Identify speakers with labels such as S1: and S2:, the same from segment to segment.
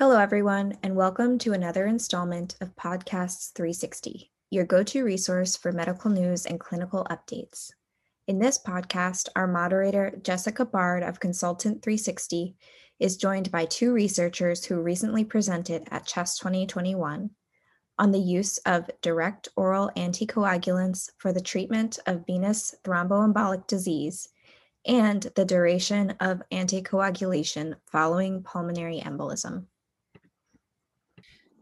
S1: Hello, everyone, and welcome to another installment of Podcasts 360, your go to resource for medical news and clinical updates. In this podcast, our moderator, Jessica Bard of Consultant 360, is joined by two researchers who recently presented at CHEST 2021 on the use of direct oral anticoagulants for the treatment of venous thromboembolic disease and the duration of anticoagulation following pulmonary embolism.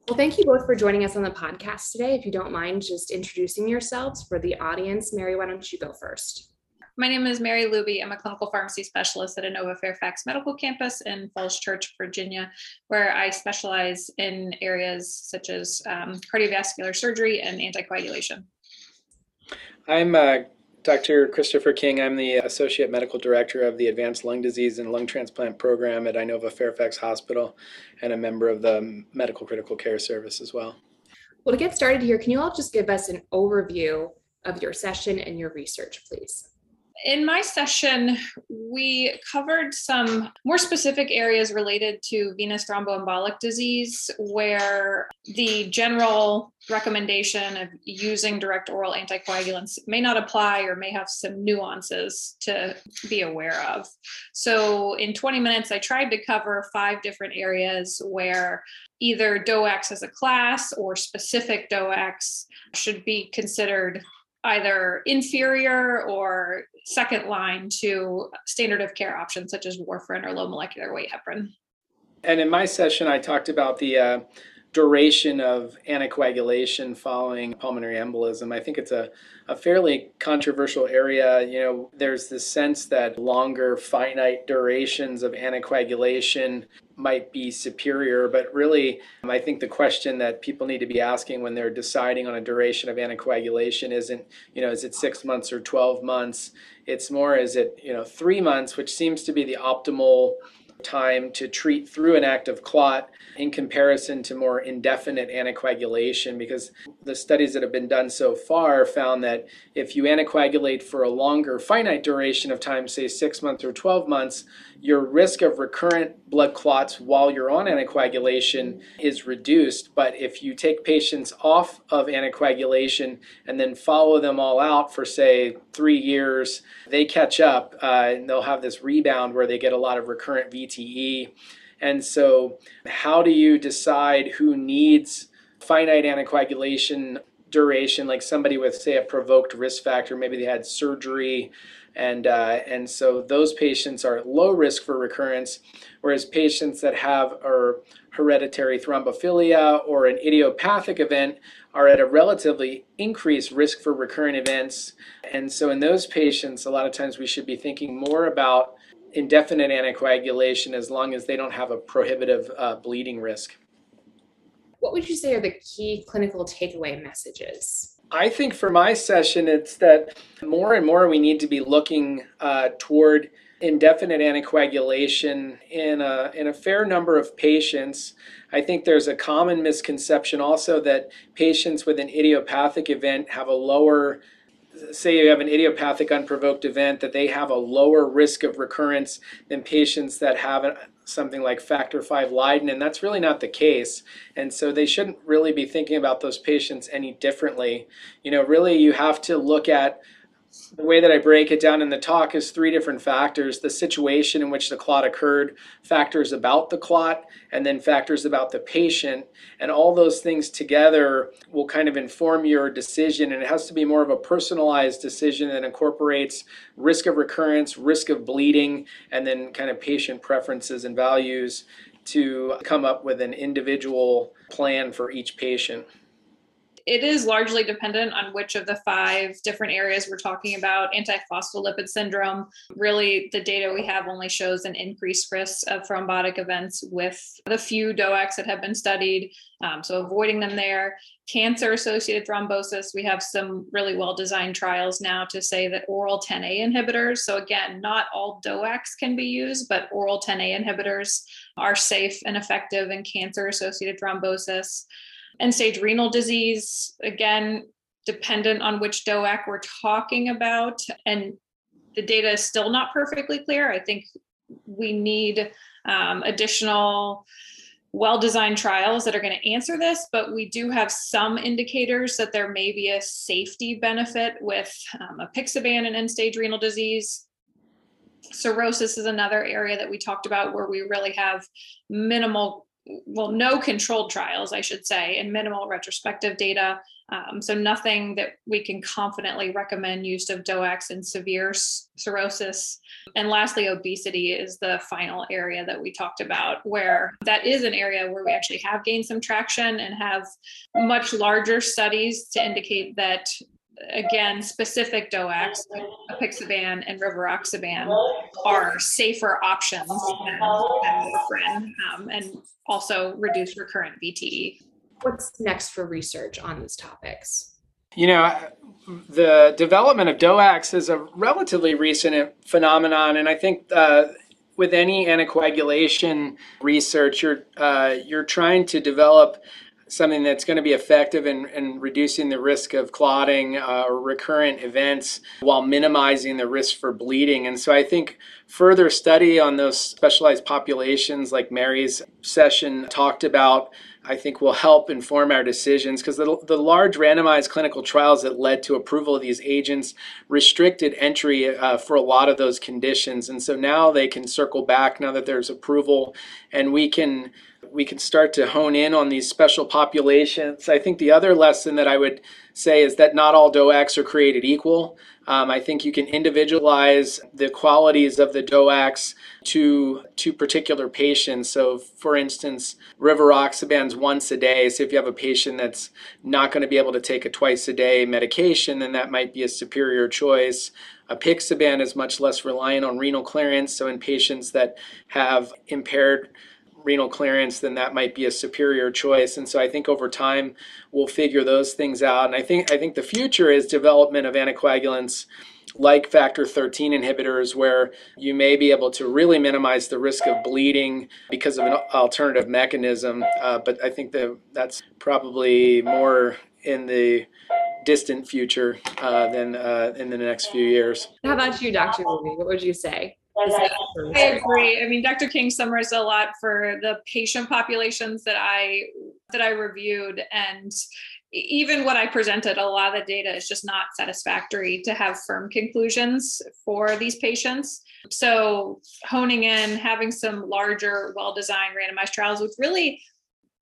S2: Well, thank you both for joining us on the podcast today. If you don't mind just introducing yourselves for the audience, Mary, why don't you go first?
S3: My name is Mary Luby. I'm a clinical pharmacy specialist at Inova Fairfax Medical Campus in Falls Church, Virginia, where I specialize in areas such as um, cardiovascular surgery and anticoagulation.
S4: I'm uh, Dr. Christopher King. I'm the uh, Associate Medical Director of the Advanced Lung Disease and Lung Transplant Program at Inova Fairfax Hospital and a member of the Medical Critical Care Service as well.
S2: Well, to get started here, can you all just give us an overview of your session and your research, please?
S3: In my session, we covered some more specific areas related to venous thromboembolic disease, where the general recommendation of using direct oral anticoagulants may not apply or may have some nuances to be aware of. So, in 20 minutes, I tried to cover five different areas where either DOACs as a class or specific DOACs should be considered either inferior or second line to standard of care options such as warfarin or low molecular weight heparin.
S4: And in my session, I talked about the uh, duration of anticoagulation following pulmonary embolism. I think it's a, a fairly controversial area. You know, there's this sense that longer finite durations of anticoagulation might be superior, but really, I think the question that people need to be asking when they're deciding on a duration of anticoagulation isn't, you know, is it six months or 12 months? It's more, is it, you know, three months, which seems to be the optimal time to treat through an active clot in comparison to more indefinite anticoagulation because the studies that have been done so far found that if you anticoagulate for a longer finite duration of time, say six months or 12 months, your risk of recurrent blood clots while you're on anticoagulation is reduced. But if you take patients off of anticoagulation and then follow them all out for, say, three years, they catch up uh, and they'll have this rebound where they get a lot of recurrent VTE. And so, how do you decide who needs finite anticoagulation duration, like somebody with, say, a provoked risk factor, maybe they had surgery and uh, and so those patients are at low risk for recurrence, whereas patients that have a hereditary thrombophilia or an idiopathic event are at a relatively increased risk for recurrent events. And so in those patients, a lot of times we should be thinking more about indefinite anticoagulation as long as they don't have a prohibitive uh, bleeding risk.
S2: What would you say are the key clinical takeaway messages?
S4: I think for my session, it's that more and more we need to be looking uh, toward indefinite anticoagulation in a, in a fair number of patients. I think there's a common misconception also that patients with an idiopathic event have a lower say you have an idiopathic unprovoked event that they have a lower risk of recurrence than patients that have something like factor V Leiden, and that's really not the case. And so they shouldn't really be thinking about those patients any differently. You know, really you have to look at the way that I break it down in the talk is three different factors the situation in which the clot occurred, factors about the clot, and then factors about the patient. And all those things together will kind of inform your decision. And it has to be more of a personalized decision that incorporates risk of recurrence, risk of bleeding, and then kind of patient preferences and values to come up with an individual plan for each patient
S3: it is largely dependent on which of the five different areas we're talking about. Antiphospholipid syndrome, really, the data we have only shows an increased risk of thrombotic events with the few DOACs that have been studied. Um, so, avoiding them there. Cancer associated thrombosis, we have some really well designed trials now to say that oral 10A inhibitors, so again, not all DOACs can be used, but oral 10A inhibitors are safe and effective in cancer associated thrombosis. End stage renal disease, again, dependent on which DOAC we're talking about. And the data is still not perfectly clear. I think we need um, additional well designed trials that are going to answer this, but we do have some indicators that there may be a safety benefit with um, apixaban and end stage renal disease. Cirrhosis is another area that we talked about where we really have minimal well, no controlled trials, I should say, and minimal retrospective data. Um, so nothing that we can confidently recommend use of DOACs in severe cirrhosis. And lastly, obesity is the final area that we talked about, where that is an area where we actually have gained some traction and have much larger studies to indicate that again, specific DOACs, apixaban and rivaroxaban, are safer options than, than warfarin um, and also reduce recurrent VTE.
S2: What's next for research on these topics?
S4: You know, the development of DOACs is a relatively recent phenomenon, and I think uh, with any anticoagulation research, you're uh, you're trying to develop something that's going to be effective in, in reducing the risk of clotting uh, or recurrent events while minimizing the risk for bleeding. And so I think further study on those specialized populations, like Mary's session talked about, I think will help inform our decisions because the, the large randomized clinical trials that led to approval of these agents restricted entry uh, for a lot of those conditions. And so now they can circle back now that there's approval and we can we can start to hone in on these special populations. I think the other lesson that I would say is that not all DOACs are created equal. Um, I think you can individualize the qualities of the DOACs to to particular patients. So, for instance, rivaroxaban's once a day. So, if you have a patient that's not going to be able to take a twice a day medication, then that might be a superior choice. Apixaban is much less reliant on renal clearance. So, in patients that have impaired renal clearance, then that might be a superior choice. And so I think over time we'll figure those things out. And I think I think the future is development of anticoagulants like factor 13 inhibitors where you may be able to really minimize the risk of bleeding because of an alternative mechanism uh, but i think that that's probably more in the distant future uh, than uh, in the next few years
S2: how about you dr Luby? what would you say
S3: I agree. I mean, Dr. King summarized a lot for the patient populations that I that I reviewed, and even what I presented, a lot of the data is just not satisfactory to have firm conclusions for these patients. So, honing in, having some larger, well-designed randomized trials, which really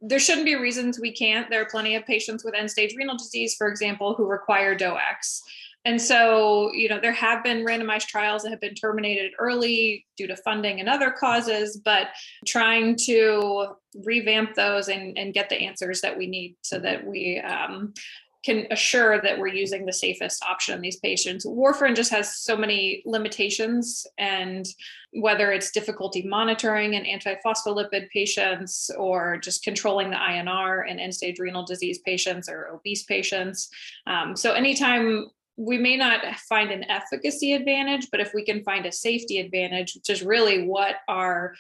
S3: there shouldn't be reasons we can't. There are plenty of patients with end-stage renal disease, for example, who require DOACs. And so, you know, there have been randomized trials that have been terminated early due to funding and other causes, but trying to revamp those and, and get the answers that we need so that we um, can assure that we're using the safest option in these patients. Warfarin just has so many limitations, and whether it's difficulty monitoring in antiphospholipid patients or just controlling the INR in end stage renal disease patients or obese patients. Um, so, anytime we may not find an efficacy advantage, but if we can find a safety advantage, which is really what our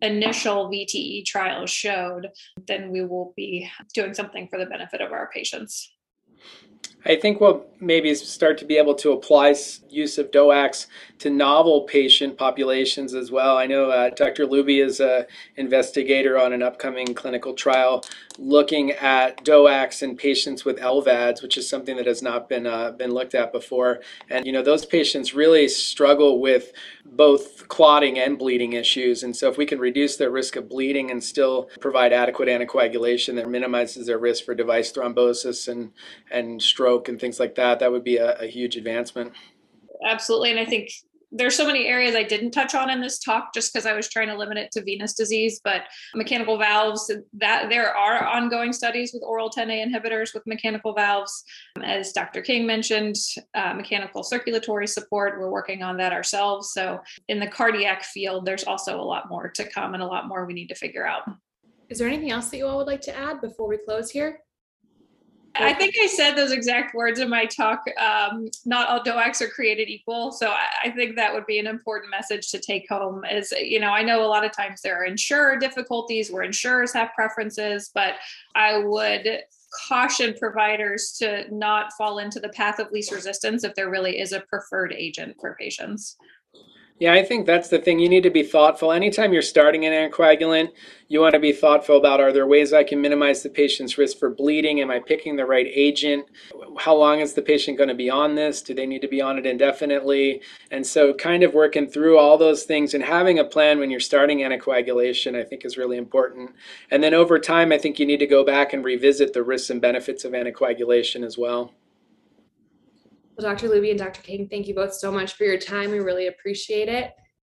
S3: initial VTE trials showed, then we will be doing something for the benefit of our patients.
S4: I think we'll maybe start to be able to apply use of DOACs to novel patient populations as well. I know uh, Dr. Luby is an investigator on an upcoming clinical trial looking at DOACs in patients with LVADs, which is something that has not been uh, been looked at before. And you know those patients really struggle with both clotting and bleeding issues. And so if we can reduce their risk of bleeding and still provide adequate anticoagulation that minimizes their risk for device thrombosis and and stroke and things like that, that would be a, a huge advancement.
S3: Absolutely. And I think there's so many areas I didn't touch on in this talk just because I was trying to limit it to venous disease, but mechanical valves, that there are ongoing studies with oral 10A inhibitors with mechanical valves. As Dr. King mentioned, uh, mechanical circulatory support, we're working on that ourselves. So in the cardiac field, there's also a lot more to come and a lot more we need to figure out.
S2: Is there anything else that you all would like to add before we close here?
S3: I think I said those exact words in my talk. Um, not all DOACs are created equal. So I, I, think that would be an important message to take home is, you know, I know a lot of times there are insurer difficulties where insurers have preferences, but I would caution providers to not fall into the path of least resistance if there really is a preferred agent for patients.
S4: Yeah, I think that's the thing. You need to be thoughtful. Anytime you're starting an anticoagulant, you want to be thoughtful about are there ways I can minimize the patient's risk for bleeding? Am I picking the right agent? How long is the patient going to be on this? Do they need to be on it indefinitely? And so, kind of working through all those things and having a plan when you're starting anticoagulation, I think is really important. And then over time, I think you need to go back and revisit the risks and benefits of anticoagulation as well.
S2: Well, Dr. Luby and Dr. King, thank you both so much for your time. We really appreciate it.